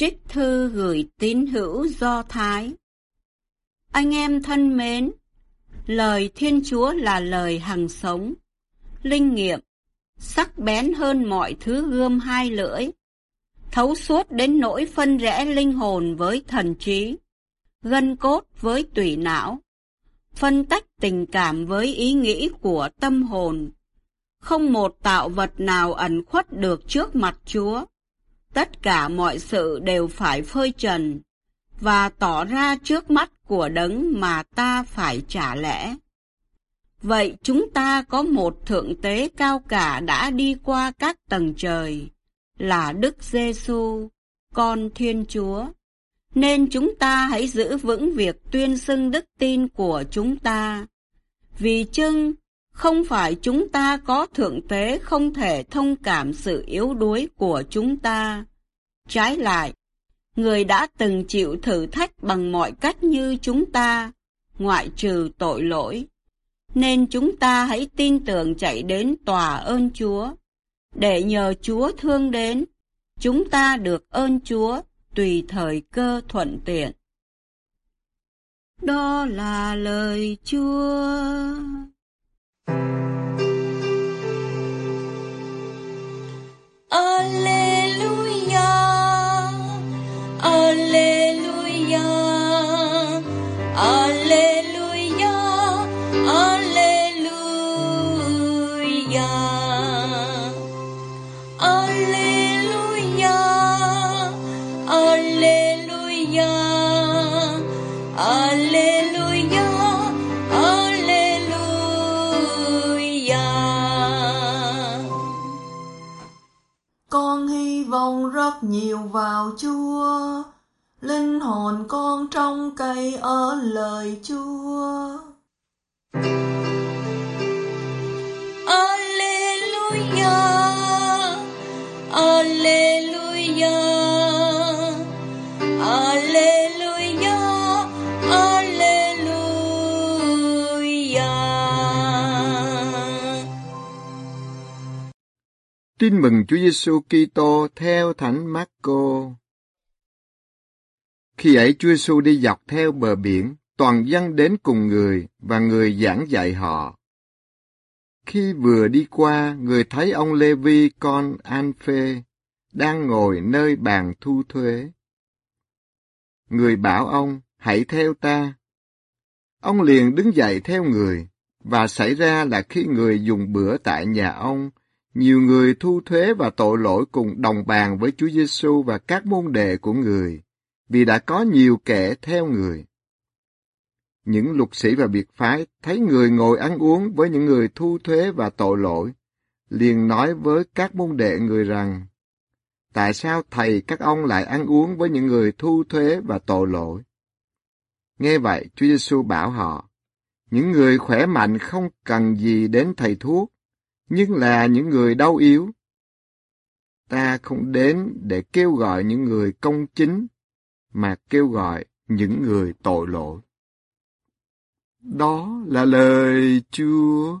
Trích thư gửi tín hữu Do Thái Anh em thân mến, lời Thiên Chúa là lời hằng sống, linh nghiệm, sắc bén hơn mọi thứ gươm hai lưỡi, thấu suốt đến nỗi phân rẽ linh hồn với thần trí, gân cốt với tủy não, phân tách tình cảm với ý nghĩ của tâm hồn. Không một tạo vật nào ẩn khuất được trước mặt Chúa. Tất cả mọi sự đều phải phơi trần và tỏ ra trước mắt của đấng mà ta phải trả lẽ. Vậy chúng ta có một thượng tế cao cả đã đi qua các tầng trời, là Đức Giêsu, con Thiên Chúa. Nên chúng ta hãy giữ vững việc tuyên xưng đức tin của chúng ta. Vì chưng, không phải chúng ta có thượng tế không thể thông cảm sự yếu đuối của chúng ta. Trái lại, người đã từng chịu thử thách bằng mọi cách như chúng ta, ngoại trừ tội lỗi. Nên chúng ta hãy tin tưởng chạy đến tòa ơn Chúa, để nhờ Chúa thương đến, chúng ta được ơn Chúa tùy thời cơ thuận tiện. Đó là lời Chúa. Con hy vọng rất nhiều vào Chúa, linh hồn con trong cây ở lời Chúa. Alleluia, Alleluia, Tin mừng Chúa Giêsu Kitô theo Thánh Marco. Khi ấy Chúa Giêsu đi dọc theo bờ biển, toàn dân đến cùng người và người giảng dạy họ. Khi vừa đi qua, người thấy ông Lê-vi con An-phê đang ngồi nơi bàn thu thuế. Người bảo ông, hãy theo ta. Ông liền đứng dậy theo người, và xảy ra là khi người dùng bữa tại nhà ông, nhiều người thu thuế và tội lỗi cùng đồng bàn với Chúa Giêsu và các môn đệ của người, vì đã có nhiều kẻ theo người. Những lục sĩ và biệt phái thấy người ngồi ăn uống với những người thu thuế và tội lỗi, liền nói với các môn đệ người rằng, Tại sao thầy các ông lại ăn uống với những người thu thuế và tội lỗi? Nghe vậy, Chúa Giêsu bảo họ, những người khỏe mạnh không cần gì đến thầy thuốc, nhưng là những người đau yếu. Ta không đến để kêu gọi những người công chính, mà kêu gọi những người tội lỗi. Đó là lời Chúa.